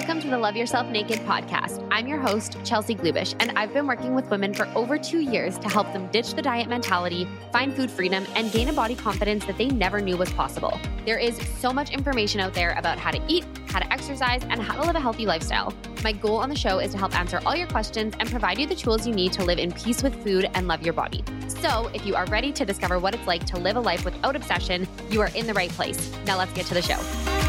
Welcome to the Love Yourself Naked podcast. I'm your host, Chelsea Glubish, and I've been working with women for over two years to help them ditch the diet mentality, find food freedom, and gain a body confidence that they never knew was possible. There is so much information out there about how to eat, how to exercise, and how to live a healthy lifestyle. My goal on the show is to help answer all your questions and provide you the tools you need to live in peace with food and love your body. So, if you are ready to discover what it's like to live a life without obsession, you are in the right place. Now, let's get to the show.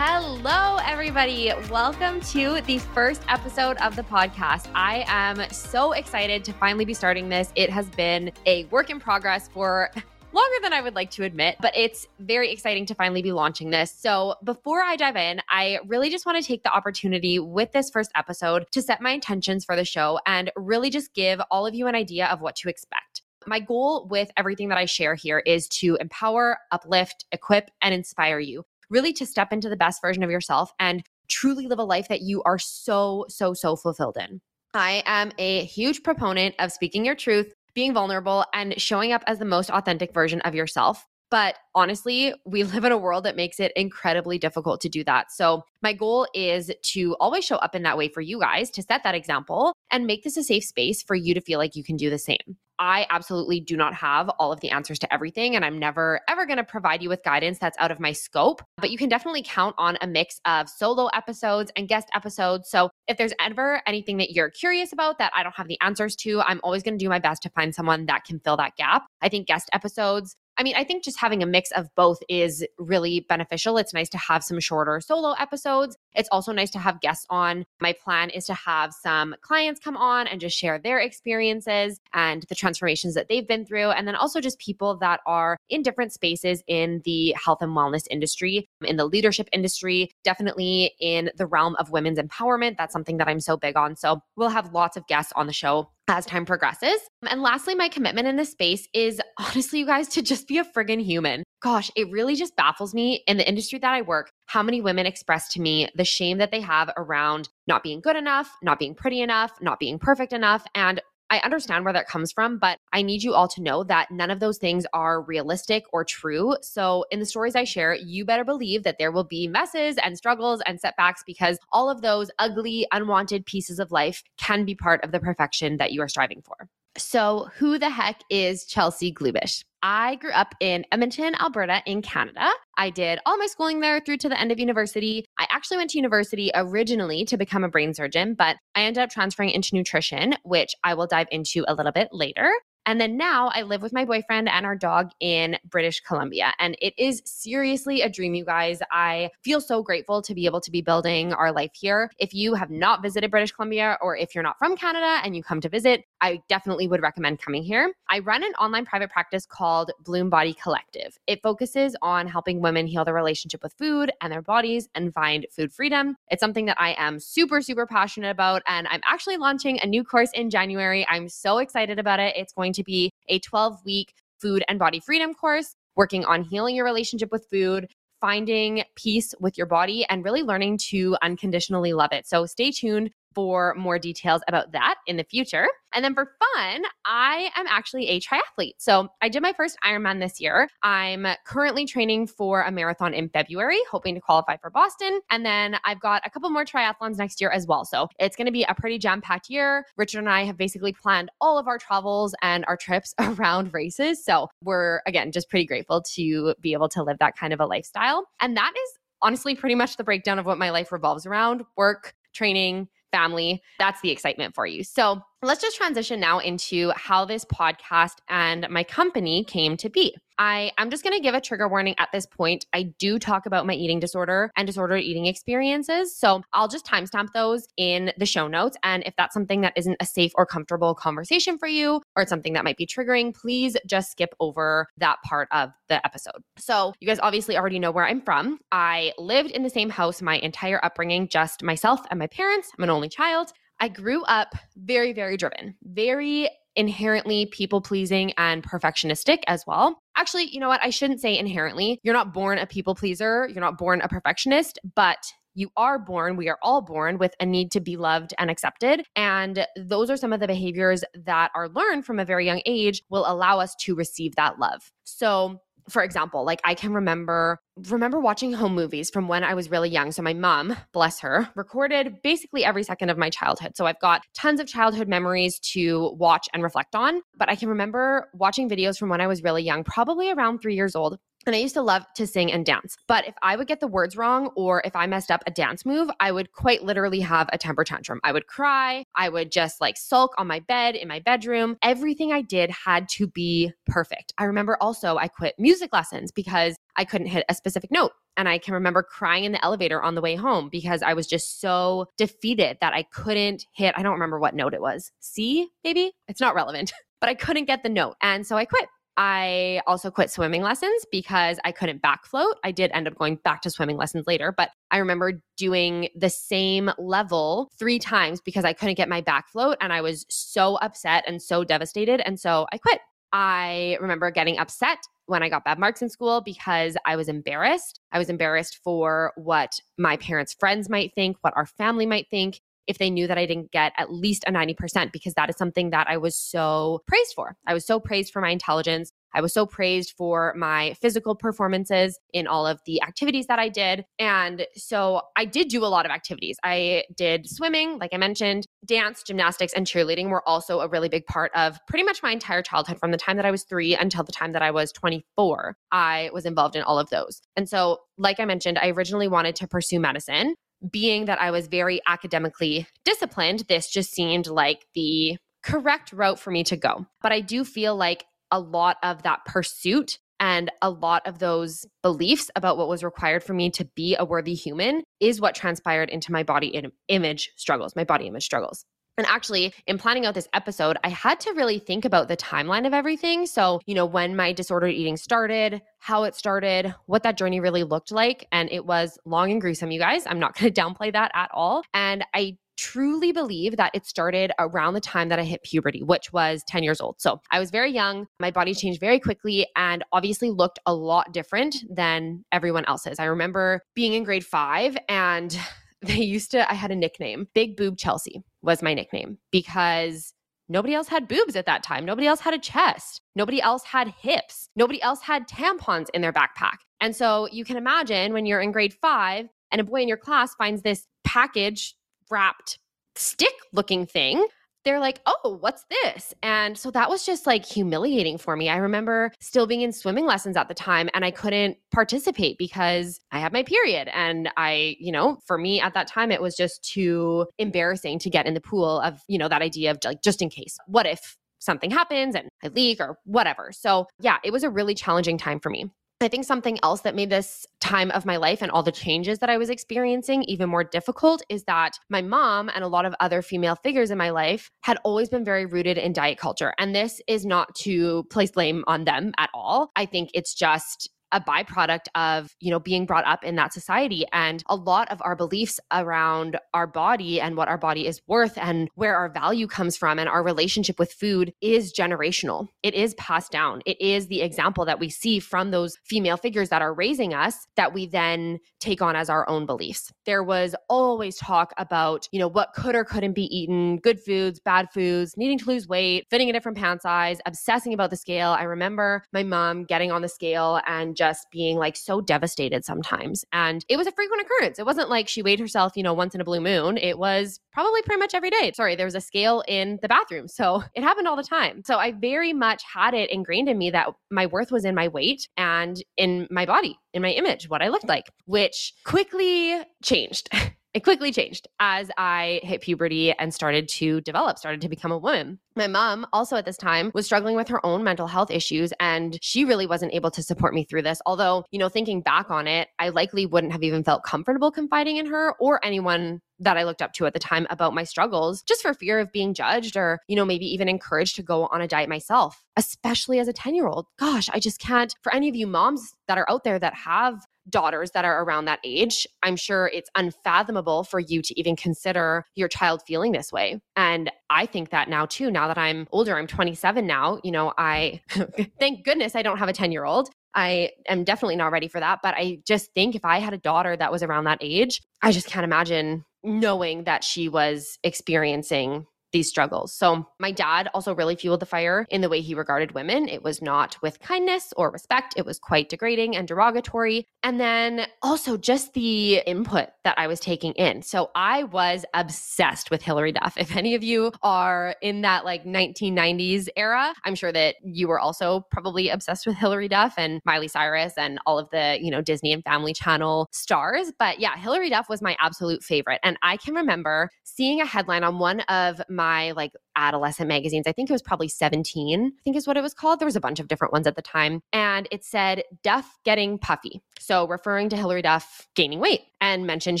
Hello, everybody. Welcome to the first episode of the podcast. I am so excited to finally be starting this. It has been a work in progress for longer than I would like to admit, but it's very exciting to finally be launching this. So, before I dive in, I really just want to take the opportunity with this first episode to set my intentions for the show and really just give all of you an idea of what to expect. My goal with everything that I share here is to empower, uplift, equip, and inspire you really to step into the best version of yourself and truly live a life that you are so, so, so fulfilled in. I am a huge proponent of speaking your truth, being vulnerable, and showing up as the most authentic version of yourself. But honestly, we live in a world that makes it incredibly difficult to do that. So, my goal is to always show up in that way for you guys to set that example and make this a safe space for you to feel like you can do the same. I absolutely do not have all of the answers to everything, and I'm never ever going to provide you with guidance that's out of my scope. But you can definitely count on a mix of solo episodes and guest episodes. So if there's ever anything that you're curious about that I don't have the answers to, I'm always going to do my best to find someone that can fill that gap. I think guest episodes I mean, I think just having a mix of both is really beneficial. It's nice to have some shorter solo episodes. It's also nice to have guests on. My plan is to have some clients come on and just share their experiences and the transformations that they've been through. And then also just people that are in different spaces in the health and wellness industry, in the leadership industry, definitely in the realm of women's empowerment. That's something that I'm so big on. So we'll have lots of guests on the show as time progresses. And lastly, my commitment in this space is honestly, you guys, to just be a friggin' human. Gosh, it really just baffles me in the industry that I work how many women express to me the shame that they have around not being good enough, not being pretty enough, not being perfect enough. And I understand where that comes from, but I need you all to know that none of those things are realistic or true. So, in the stories I share, you better believe that there will be messes and struggles and setbacks because all of those ugly, unwanted pieces of life can be part of the perfection that you are striving for. So, who the heck is Chelsea Glubish? I grew up in Edmonton, Alberta, in Canada. I did all my schooling there through to the end of university. I actually went to university originally to become a brain surgeon, but I ended up transferring into nutrition, which I will dive into a little bit later. And then now I live with my boyfriend and our dog in British Columbia. And it is seriously a dream, you guys. I feel so grateful to be able to be building our life here. If you have not visited British Columbia or if you're not from Canada and you come to visit, I definitely would recommend coming here. I run an online private practice called BloomBody Collective. It focuses on helping women heal their relationship with food and their bodies and find food freedom. It's something that I am super, super passionate about. And I'm actually launching a new course in January. I'm so excited about it. It's going to be a 12 week food and body freedom course, working on healing your relationship with food, finding peace with your body, and really learning to unconditionally love it. So stay tuned for more details about that in the future. And then for fun, I am actually a triathlete. So I did my first Ironman this year. I'm currently training for a marathon in February, hoping to qualify for Boston. And then I've got a couple more triathlons next year as well. So it's going to be a pretty jam packed year. Richard and I have basically planned all of our travels and our trips around races. So we're, again, just pretty grateful to be able to live that kind of a lifestyle. And that is honestly pretty much the breakdown of what my life revolves around work, training, family. That's the excitement for you. So let's just transition now into how this podcast and my company came to be. I, I'm just going to give a trigger warning at this point. I do talk about my eating disorder and disordered eating experiences. So I'll just timestamp those in the show notes. And if that's something that isn't a safe or comfortable conversation for you, or it's something that might be triggering, please just skip over that part of the episode. So you guys obviously already know where I'm from. I lived in the same house my entire upbringing, just myself and my parents. I'm an only child. I grew up very, very driven, very inherently people pleasing and perfectionistic as well. Actually, you know what? I shouldn't say inherently. You're not born a people pleaser, you're not born a perfectionist, but you are born, we are all born with a need to be loved and accepted. And those are some of the behaviors that are learned from a very young age will allow us to receive that love. So, for example, like I can remember remember watching home movies from when I was really young. So my mom, bless her, recorded basically every second of my childhood. So I've got tons of childhood memories to watch and reflect on, but I can remember watching videos from when I was really young, probably around 3 years old, and I used to love to sing and dance. But if I would get the words wrong or if I messed up a dance move, I would quite literally have a temper tantrum. I would cry. I would just like sulk on my bed in my bedroom. Everything I did had to be perfect. I remember also I quit music lessons because I couldn't hit a specific note. And I can remember crying in the elevator on the way home because I was just so defeated that I couldn't hit, I don't remember what note it was. C, maybe? It's not relevant, but I couldn't get the note. And so I quit. I also quit swimming lessons because I couldn't back float. I did end up going back to swimming lessons later, but I remember doing the same level three times because I couldn't get my back float and I was so upset and so devastated. And so I quit. I remember getting upset when I got bad marks in school because I was embarrassed. I was embarrassed for what my parents' friends might think, what our family might think if they knew that I didn't get at least a 90%, because that is something that I was so praised for. I was so praised for my intelligence. I was so praised for my physical performances in all of the activities that I did. And so I did do a lot of activities. I did swimming, like I mentioned, dance, gymnastics, and cheerleading were also a really big part of pretty much my entire childhood from the time that I was three until the time that I was 24. I was involved in all of those. And so, like I mentioned, I originally wanted to pursue medicine. Being that I was very academically disciplined, this just seemed like the correct route for me to go. But I do feel like a lot of that pursuit and a lot of those beliefs about what was required for me to be a worthy human is what transpired into my body image struggles, my body image struggles. And actually, in planning out this episode, I had to really think about the timeline of everything. So, you know, when my disordered eating started, how it started, what that journey really looked like. And it was long and gruesome, you guys. I'm not going to downplay that at all. And I truly believe that it started around the time that I hit puberty, which was 10 years old. So I was very young. My body changed very quickly and obviously looked a lot different than everyone else's. I remember being in grade five and they used to, I had a nickname. Big Boob Chelsea was my nickname because Nobody else had boobs at that time. Nobody else had a chest. Nobody else had hips. Nobody else had tampons in their backpack. And so you can imagine when you're in grade five and a boy in your class finds this package wrapped stick looking thing they're like, oh, what's this? And so that was just like humiliating for me. I remember still being in swimming lessons at the time and I couldn't participate because I had my period. And I, you know, for me at that time, it was just too embarrassing to get in the pool of, you know, that idea of like, just in case, what if something happens and I leak or whatever. So yeah, it was a really challenging time for me. I think something else that made this time of my life and all the changes that I was experiencing even more difficult is that my mom and a lot of other female figures in my life had always been very rooted in diet culture. And this is not to place blame on them at all. I think it's just a byproduct of you know being brought up in that society and a lot of our beliefs around our body and what our body is worth and where our value comes from and our relationship with food is generational. It is passed down. It is the example that we see from those female figures that are raising us that we then take on as our own beliefs. There was always talk about you know what could or couldn't be eaten good foods bad foods needing to lose weight fitting a different pant size obsessing about the scale. I remember my mom getting on the scale and just being like so devastated sometimes. And it was a frequent occurrence. It wasn't like she weighed herself, you know, once in a blue moon. It was probably pretty much every day. Sorry, there was a scale in the bathroom. So it happened all the time. So I very much had it ingrained in me that my worth was in my weight and in my body, in my image, what I looked like, which quickly changed. it quickly changed as I hit puberty and started to develop, started to become a woman. My mom, also at this time, was struggling with her own mental health issues, and she really wasn't able to support me through this. Although, you know, thinking back on it, I likely wouldn't have even felt comfortable confiding in her or anyone that I looked up to at the time about my struggles, just for fear of being judged or, you know, maybe even encouraged to go on a diet myself, especially as a 10 year old. Gosh, I just can't, for any of you moms that are out there that have daughters that are around that age, I'm sure it's unfathomable for you to even consider your child feeling this way. And I think that now too, now that I'm older, I'm 27 now, you know, I thank goodness I don't have a 10 year old. I am definitely not ready for that. But I just think if I had a daughter that was around that age, I just can't imagine knowing that she was experiencing these struggles. So, my dad also really fueled the fire in the way he regarded women. It was not with kindness or respect, it was quite degrading and derogatory. And then also just the input that I was taking in. So, I was obsessed with Hilary Duff. If any of you are in that like 1990s era, I'm sure that you were also probably obsessed with Hilary Duff and Miley Cyrus and all of the, you know, Disney and Family Channel stars. But yeah, Hilary Duff was my absolute favorite. And I can remember seeing a headline on one of my like adolescent magazines. I think it was probably 17, I think is what it was called. There was a bunch of different ones at the time. And it said Duff getting puffy. So referring to Hilary Duff gaining weight and mentioned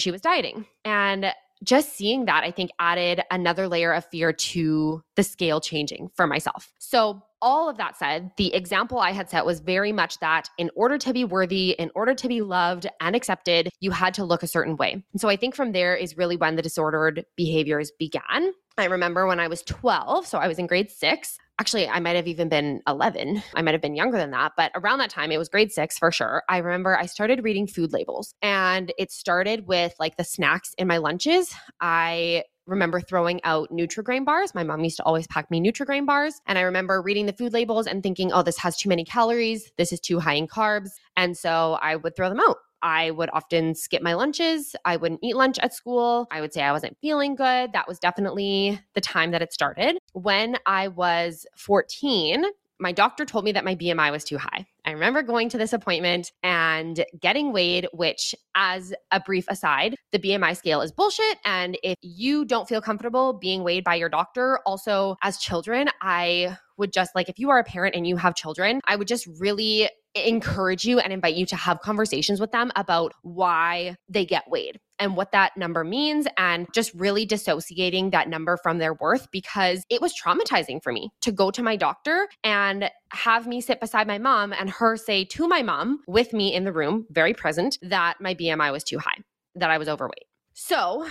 she was dieting. And just seeing that, I think, added another layer of fear to the scale changing for myself. So, all of that said, the example I had set was very much that in order to be worthy, in order to be loved and accepted, you had to look a certain way. And so, I think from there is really when the disordered behaviors began. I remember when I was 12, so I was in grade six, actually i might have even been 11 i might have been younger than that but around that time it was grade 6 for sure i remember i started reading food labels and it started with like the snacks in my lunches i remember throwing out Nutrigrain bars. My mom used to always pack me Nutrigrain bars. And I remember reading the food labels and thinking, oh, this has too many calories. This is too high in carbs. And so I would throw them out. I would often skip my lunches. I wouldn't eat lunch at school. I would say I wasn't feeling good. That was definitely the time that it started. When I was 14, my doctor told me that my BMI was too high. I remember going to this appointment and getting weighed, which, as a brief aside, the BMI scale is bullshit. And if you don't feel comfortable being weighed by your doctor, also as children, I would just like, if you are a parent and you have children, I would just really encourage you and invite you to have conversations with them about why they get weighed and what that number means and just really dissociating that number from their worth because it was traumatizing for me to go to my doctor and have me sit beside my mom and her say to my mom with me in the room, very present, that my BMI was too high, that I was overweight. So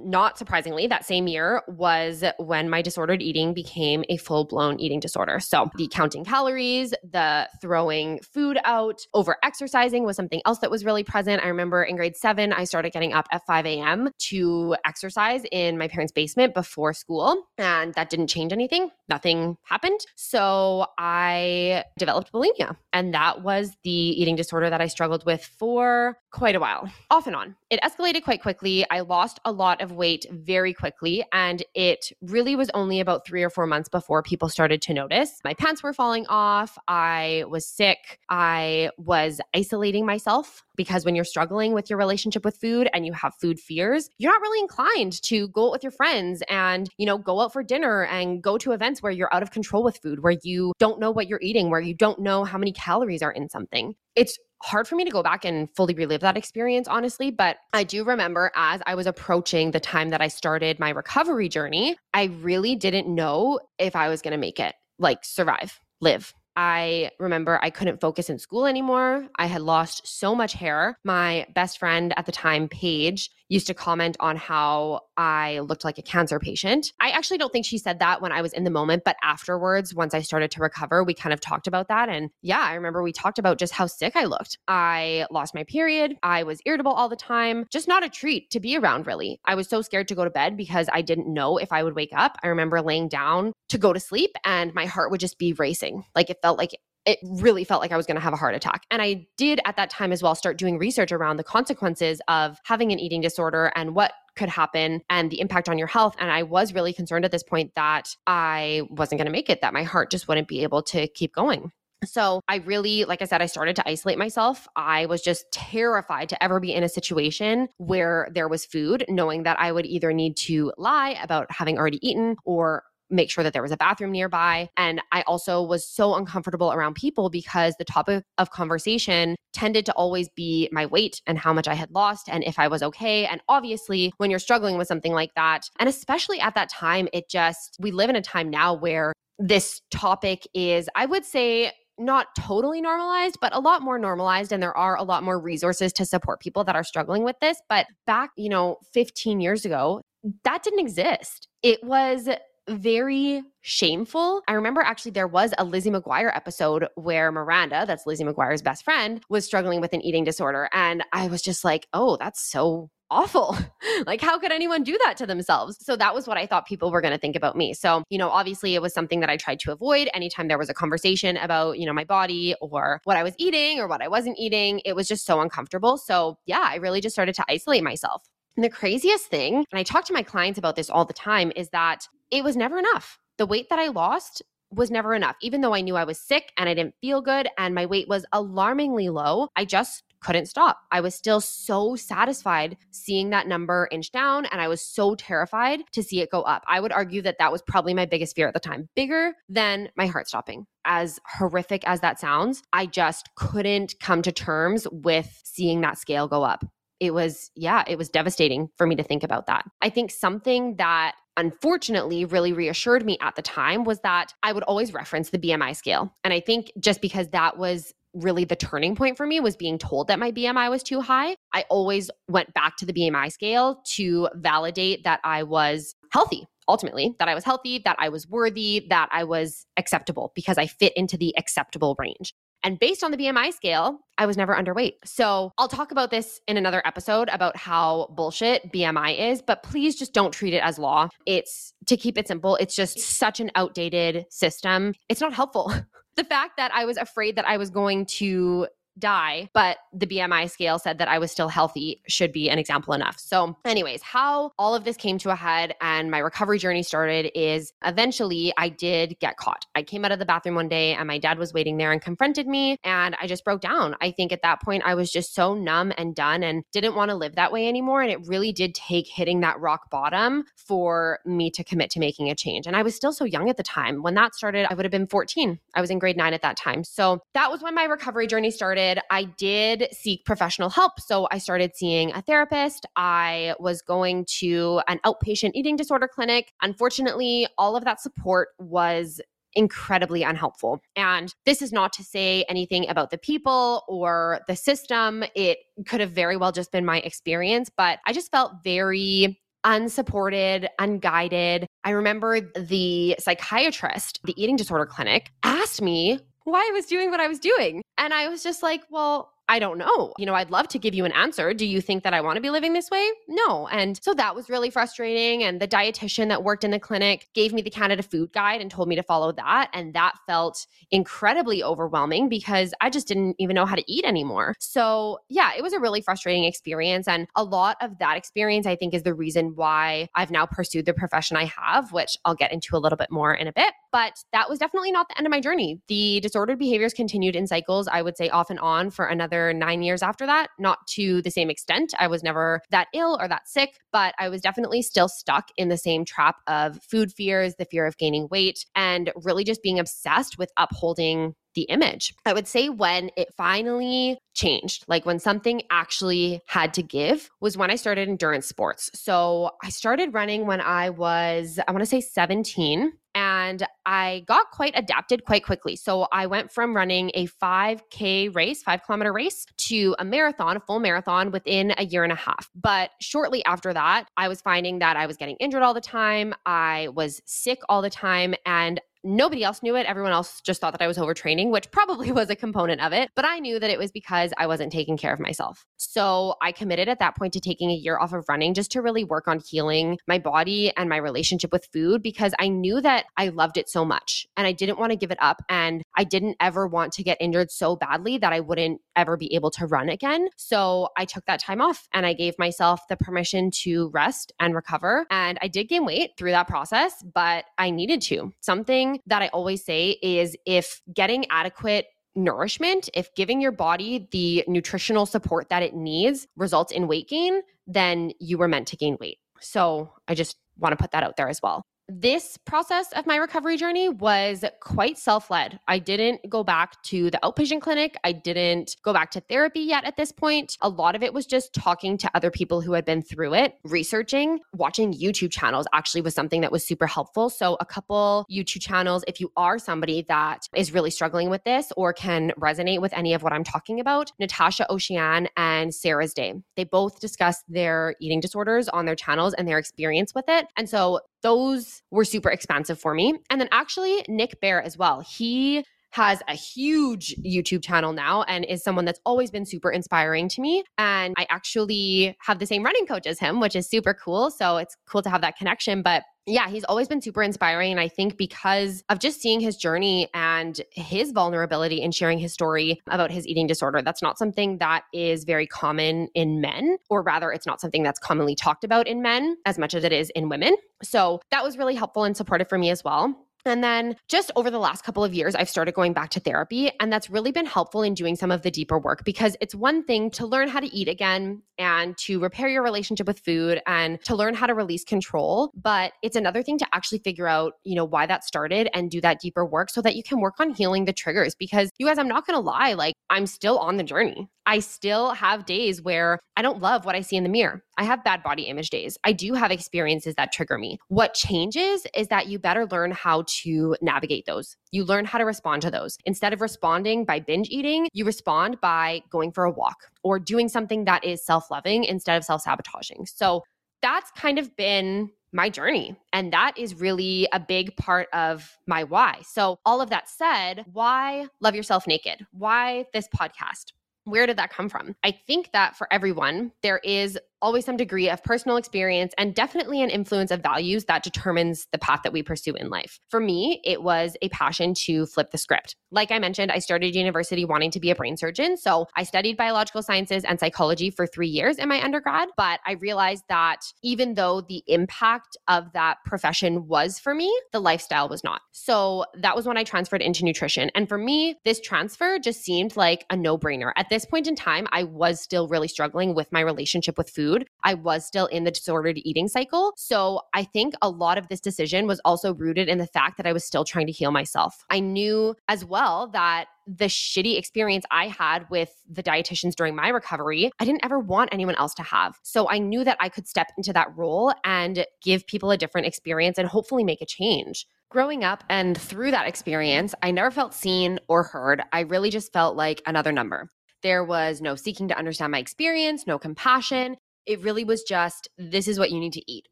not surprisingly, that same year was when my disordered eating became a full blown eating disorder. So, mm-hmm. the counting calories, the throwing food out, over exercising was something else that was really present. I remember in grade seven, I started getting up at 5 a.m. to exercise in my parents' basement before school, and that didn't change anything. Nothing happened. So, I developed bulimia, and that was the eating disorder that I struggled with for quite a while, off and on. It escalated quite quickly. I lost a lot of weight very quickly. And it really was only about three or four months before people started to notice. My pants were falling off. I was sick. I was isolating myself because when you're struggling with your relationship with food and you have food fears, you're not really inclined to go out with your friends and, you know, go out for dinner and go to events where you're out of control with food, where you don't know what you're eating, where you don't know how many calories are in something. It's hard for me to go back and fully relive that experience, honestly. But I do remember as I was approaching the time that I started my recovery journey, I really didn't know if I was going to make it, like survive, live. I remember I couldn't focus in school anymore. I had lost so much hair. My best friend at the time, Paige, used to comment on how I looked like a cancer patient. I actually don't think she said that when I was in the moment, but afterwards, once I started to recover, we kind of talked about that. And yeah, I remember we talked about just how sick I looked. I lost my period. I was irritable all the time, just not a treat to be around, really. I was so scared to go to bed because I didn't know if I would wake up. I remember laying down to go to sleep and my heart would just be racing. Like it felt like it really felt like I was going to have a heart attack. And I did at that time as well start doing research around the consequences of having an eating disorder and what could happen and the impact on your health. And I was really concerned at this point that I wasn't going to make it, that my heart just wouldn't be able to keep going. So I really, like I said, I started to isolate myself. I was just terrified to ever be in a situation where there was food, knowing that I would either need to lie about having already eaten or make sure that there was a bathroom nearby. And I also was so uncomfortable around people because the topic of conversation tended to always be my weight and how much I had lost and if I was okay. And obviously, when you're struggling with something like that, and especially at that time, it just, we live in a time now where this topic is, I would say, not totally normalized, but a lot more normalized. And there are a lot more resources to support people that are struggling with this. But back, you know, 15 years ago, that didn't exist. It was very shameful. I remember actually there was a Lizzie McGuire episode where Miranda, that's Lizzie McGuire's best friend, was struggling with an eating disorder. And I was just like, oh, that's so awful. like, how could anyone do that to themselves? So that was what I thought people were going to think about me. So, you know, obviously it was something that I tried to avoid anytime there was a conversation about, you know, my body or what I was eating or what I wasn't eating. It was just so uncomfortable. So, yeah, I really just started to isolate myself. And the craziest thing, and I talk to my clients about this all the time, is that it was never enough. The weight that I lost was never enough. Even though I knew I was sick and I didn't feel good and my weight was alarmingly low, I just couldn't stop. I was still so satisfied seeing that number inch down and I was so terrified to see it go up. I would argue that that was probably my biggest fear at the time, bigger than my heart stopping. As horrific as that sounds, I just couldn't come to terms with seeing that scale go up. It was, yeah, it was devastating for me to think about that. I think something that unfortunately really reassured me at the time was that I would always reference the BMI scale. And I think just because that was really the turning point for me was being told that my BMI was too high. I always went back to the BMI scale to validate that I was healthy. Ultimately, that I was healthy, that I was worthy, that I was acceptable because I fit into the acceptable range. And based on the BMI scale, I was never underweight. So I'll talk about this in another episode about how bullshit BMI is, but please just don't treat it as law. It's to keep it simple, it's just such an outdated system. It's not helpful. the fact that I was afraid that I was going to die, but the BMI scale said that I was still healthy should be an example enough. So, anyways, how all of this came to a head and my recovery journey started is eventually I did get caught. I came out of the bathroom one day and my dad was waiting there and confronted me and I just broke down. I think at that point I was just so numb and done and didn't want to live that way anymore and it really did take hitting that rock bottom for me to commit to making a change. And I was still so young at the time. When that started, I would have been 14. I was in grade 9 at that time. So, that was when my recovery journey started started, I did seek professional help. So I started seeing a therapist. I was going to an outpatient eating disorder clinic. Unfortunately, all of that support was incredibly unhelpful. And this is not to say anything about the people or the system. It could have very well just been my experience, but I just felt very unsupported, unguided. I remember the psychiatrist, the eating disorder clinic, asked me why I was doing what I was doing. And I was just like, well, I don't know. You know, I'd love to give you an answer. Do you think that I want to be living this way? No. And so that was really frustrating. And the dietitian that worked in the clinic gave me the Canada Food Guide and told me to follow that. And that felt incredibly overwhelming because I just didn't even know how to eat anymore. So, yeah, it was a really frustrating experience. And a lot of that experience, I think, is the reason why I've now pursued the profession I have, which I'll get into a little bit more in a bit. But that was definitely not the end of my journey. The disordered behaviors continued in cycles, I would say off and on for another another nine years after that, not to the same extent. I was never that ill or that sick, but I was definitely still stuck in the same trap of food fears, the fear of gaining weight, and really just being obsessed with upholding the image. I would say when it finally changed, like when something actually had to give, was when I started endurance sports. So I started running when I was, I want to say 17 and I got quite adapted quite quickly. So I went from running a 5K race, five kilometer race, to a marathon, a full marathon within a year and a half. But shortly after that, I was finding that I was getting injured all the time. I was sick all the time. And Nobody else knew it. Everyone else just thought that I was overtraining, which probably was a component of it. But I knew that it was because I wasn't taking care of myself. So I committed at that point to taking a year off of running just to really work on healing my body and my relationship with food because I knew that I loved it so much and I didn't want to give it up. And I didn't ever want to get injured so badly that I wouldn't ever be able to run again. So I took that time off and I gave myself the permission to rest and recover. And I did gain weight through that process, but I needed to. Something that I always say is if getting adequate nourishment, if giving your body the nutritional support that it needs results in weight gain, then you were meant to gain weight. So I just want to put that out there as well this process of my recovery journey was quite self led. I didn't go back to the outpatient clinic. I didn't go back to therapy yet at this point. A lot of it was just talking to other people who had been through it, researching, watching YouTube channels actually was something that was super helpful. So, a couple YouTube channels, if you are somebody that is really struggling with this or can resonate with any of what I'm talking about, Natacha Océane and Sarah's Day. They both discuss their eating disorders on their channels and their experience with it. And so, those were super expensive for me. And then actually, Nick Bare as well. He has a huge YouTube channel now and is someone that's always been super inspiring to me. And I actually have the same running coach as him, which is super cool. So it's cool to have that connection. But yeah, he's always been super inspiring. And I think because of just seeing his journey and his vulnerability in sharing his story about his eating disorder, that's not something that is very common in men, or rather, it's not something that's commonly talked about in men as much as it is in women. So that was really helpful and supportive for me as well. And then just over the last couple of years, I've started going back to therapy. And that's really been helpful in doing some of the deeper work because it's one thing to learn how to eat again and to repair your relationship with food and to learn how to release control. But it's another thing to actually figure out, you know, why that started and do that deeper work so that you can work on healing the triggers. Because you guys, I'm not going to lie, like I'm still on the journey. I still have days where I don't love what I see in the mirror. I have bad body image days. I do have experiences that trigger me. What changes is that you better learn how to navigate those. You learn how to respond to those. Instead of responding by binge eating, you respond by going for a walk or doing something that is self loving instead of self sabotaging. So that's kind of been my journey. And that is really a big part of my why. So, all of that said, why love yourself naked? Why this podcast? Where did that come from? I think that for everyone, there is always some degree of personal experience and definitely an influence of values that determines the path that we pursue in life. For me, it was a passion to flip the script. Like I mentioned, I started university wanting to be a brain surgeon. So I studied biological sciences and psychology for three years in my undergrad. But I realized that even though the impact of that profession was for me, the lifestyle was not. So that was when I transferred into nutrition. And for me, this transfer just seemed like a no brainer. At this point in time, I was still really struggling with my relationship with food food, I was still in the disordered eating cycle. So I think a lot of this decision was also rooted in the fact that I was still trying to heal myself. I knew as well that the shitty experience I had with the dietitians during my recovery, I didn't ever want anyone else to have. So I knew that I could step into that role and give people a different experience and hopefully make a change. Growing up and through that experience, I never felt seen or heard. I really just felt like another number. There was no seeking to understand my experience, no compassion, it really was just this is what you need to eat,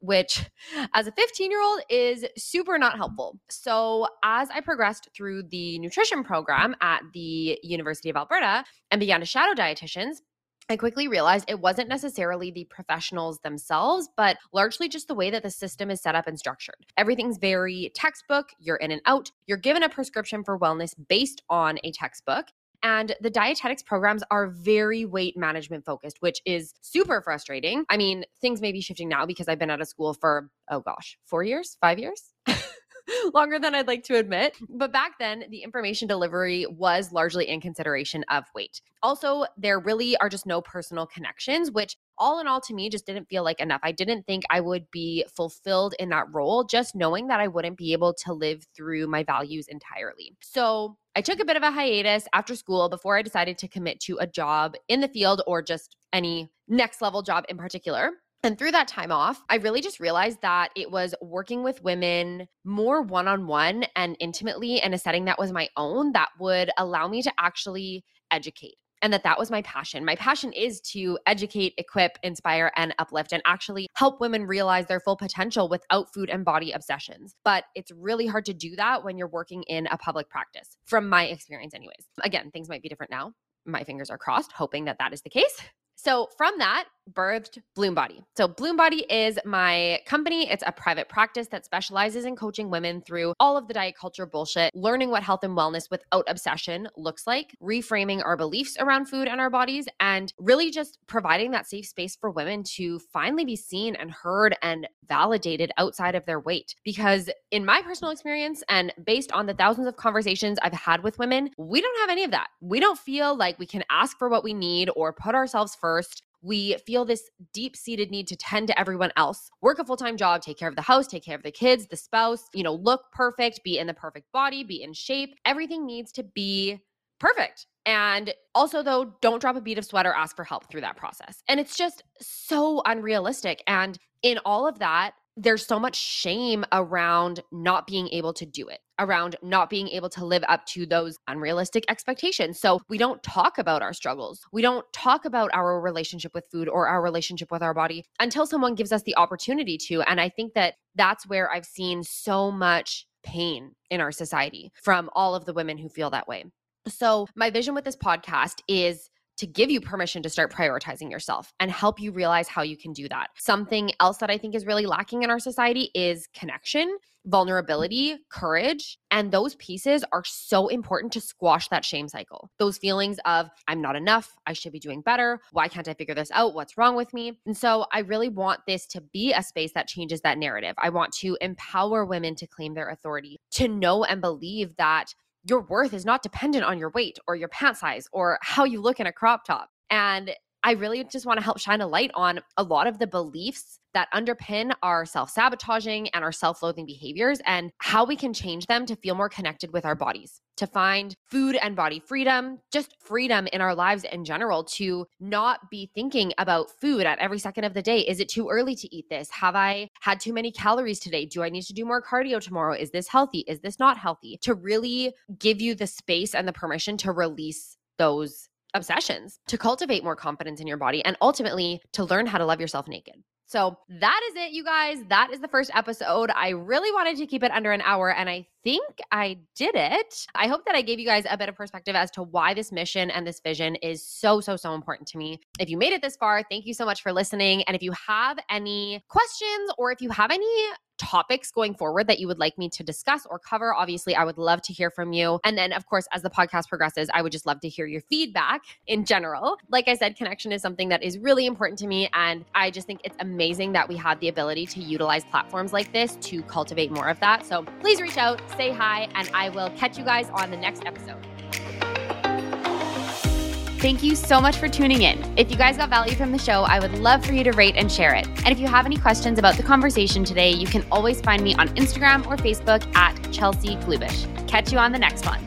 which as a 15 year old is super not helpful. So, as I progressed through the nutrition program at the University of Alberta and began to shadow dietitians, I quickly realized it wasn't necessarily the professionals themselves, but largely just the way that the system is set up and structured. Everything's very textbook, you're in and out, you're given a prescription for wellness based on a textbook, and the dietetics programs are very weight management focused, which is super frustrating. I mean, things may be shifting now because I've been out of school for, oh gosh, four years, five years? longer than I'd like to admit. But back then, the information delivery was largely in consideration of weight. Also, there really are just no personal connections, which all in all to me just didn't feel like enough. I didn't think I would be fulfilled in that role, just knowing that I wouldn't be able to live through my values entirely. So I took a bit of a hiatus after school before I decided to commit to a job in the field or just any next level job in particular. And through that time off, I really just realized that it was working with women more one on one and intimately in a setting that was my own that would allow me to actually educate and that that was my passion. My passion is to educate, equip, inspire, and uplift, and actually help women realize their full potential without food and body obsessions. But it's really hard to do that when you're working in a public practice, from my experience, anyways. Again, things might be different now. My fingers are crossed, hoping that that is the case. So, from that, birthed BloomBody. So, BloomBody is my company. It's a private practice that specializes in coaching women through all of the diet culture bullshit, learning what health and wellness without obsession looks like, reframing our beliefs around food and our bodies, and really just providing that safe space for women to finally be seen and heard and validated outside of their weight. Because, in my personal experience, and based on the thousands of conversations I've had with women, we don't have any of that. We don't feel like we can ask for what we need or put ourselves first we feel this deep seated need to tend to everyone else, work a full time job, take care of the house, take care of the kids, the spouse, you know, look perfect, be in the perfect body, be in shape. Everything needs to be perfect. And also, though, don't drop a bead of sweat or ask for help through that process. And it's just so unrealistic. And in all of that, there's so much shame around not being able to do it, around not being able to live up to those unrealistic expectations. So we don't talk about our struggles. We don't talk about our relationship with food or our relationship with our body until someone gives us the opportunity to. And I think that that's where I've seen so much pain in our society from all of the women who feel that way. So, my vision with this podcast is to give you permission to start prioritizing yourself and help you realize how you can do that. Something else that I think is really lacking in our society is connection, vulnerability, courage. And those pieces are so important to squash that shame cycle. Those feelings of, I'm not enough, I should be doing better, why can't I figure this out, what's wrong with me? And so I really want this to be a space that changes that narrative. I want to empower women to claim their authority, to know and believe that your worth is not dependent on your weight or your pant size or how you look in a crop top. And I really just want to help shine a light on a lot of the beliefs that underpin our self sabotaging and our self loathing behaviors and how we can change them to feel more connected with our bodies, to find food and body freedom, just freedom in our lives in general, to not be thinking about food at every second of the day. Is it too early to eat this? Have I had too many calories today? Do I need to do more cardio tomorrow? Is this healthy? Is this not healthy? To really give you the space and the permission to release those obsessions to cultivate more confidence in your body and ultimately to learn how to love yourself naked. So that is it, you guys. That is the first episode. I really wanted to keep it under an hour, and I think I did it. I hope that I gave you guys a bit of perspective as to why this mission and this vision is so, so, so important to me. If you made it this far, thank you so much for listening. And if you have any questions or if you have any topics going forward that you would like me to discuss or cover, obviously, I would love to hear from you. And then, of course, as the podcast progresses, I would just love to hear your feedback in general. Like I said, connection is something that is really important to me. And I just think it's amazing that we have the ability to utilize platforms like this to cultivate more of that. So please reach out, say hi, and I will catch you guys on the next episode. Thank you so much for tuning in. If you guys got value from the show, I would love for you to rate and share it. And if you have any questions about the conversation today, you can always find me on Instagram or Facebook at Chelsea Glubish. Catch you on the next one.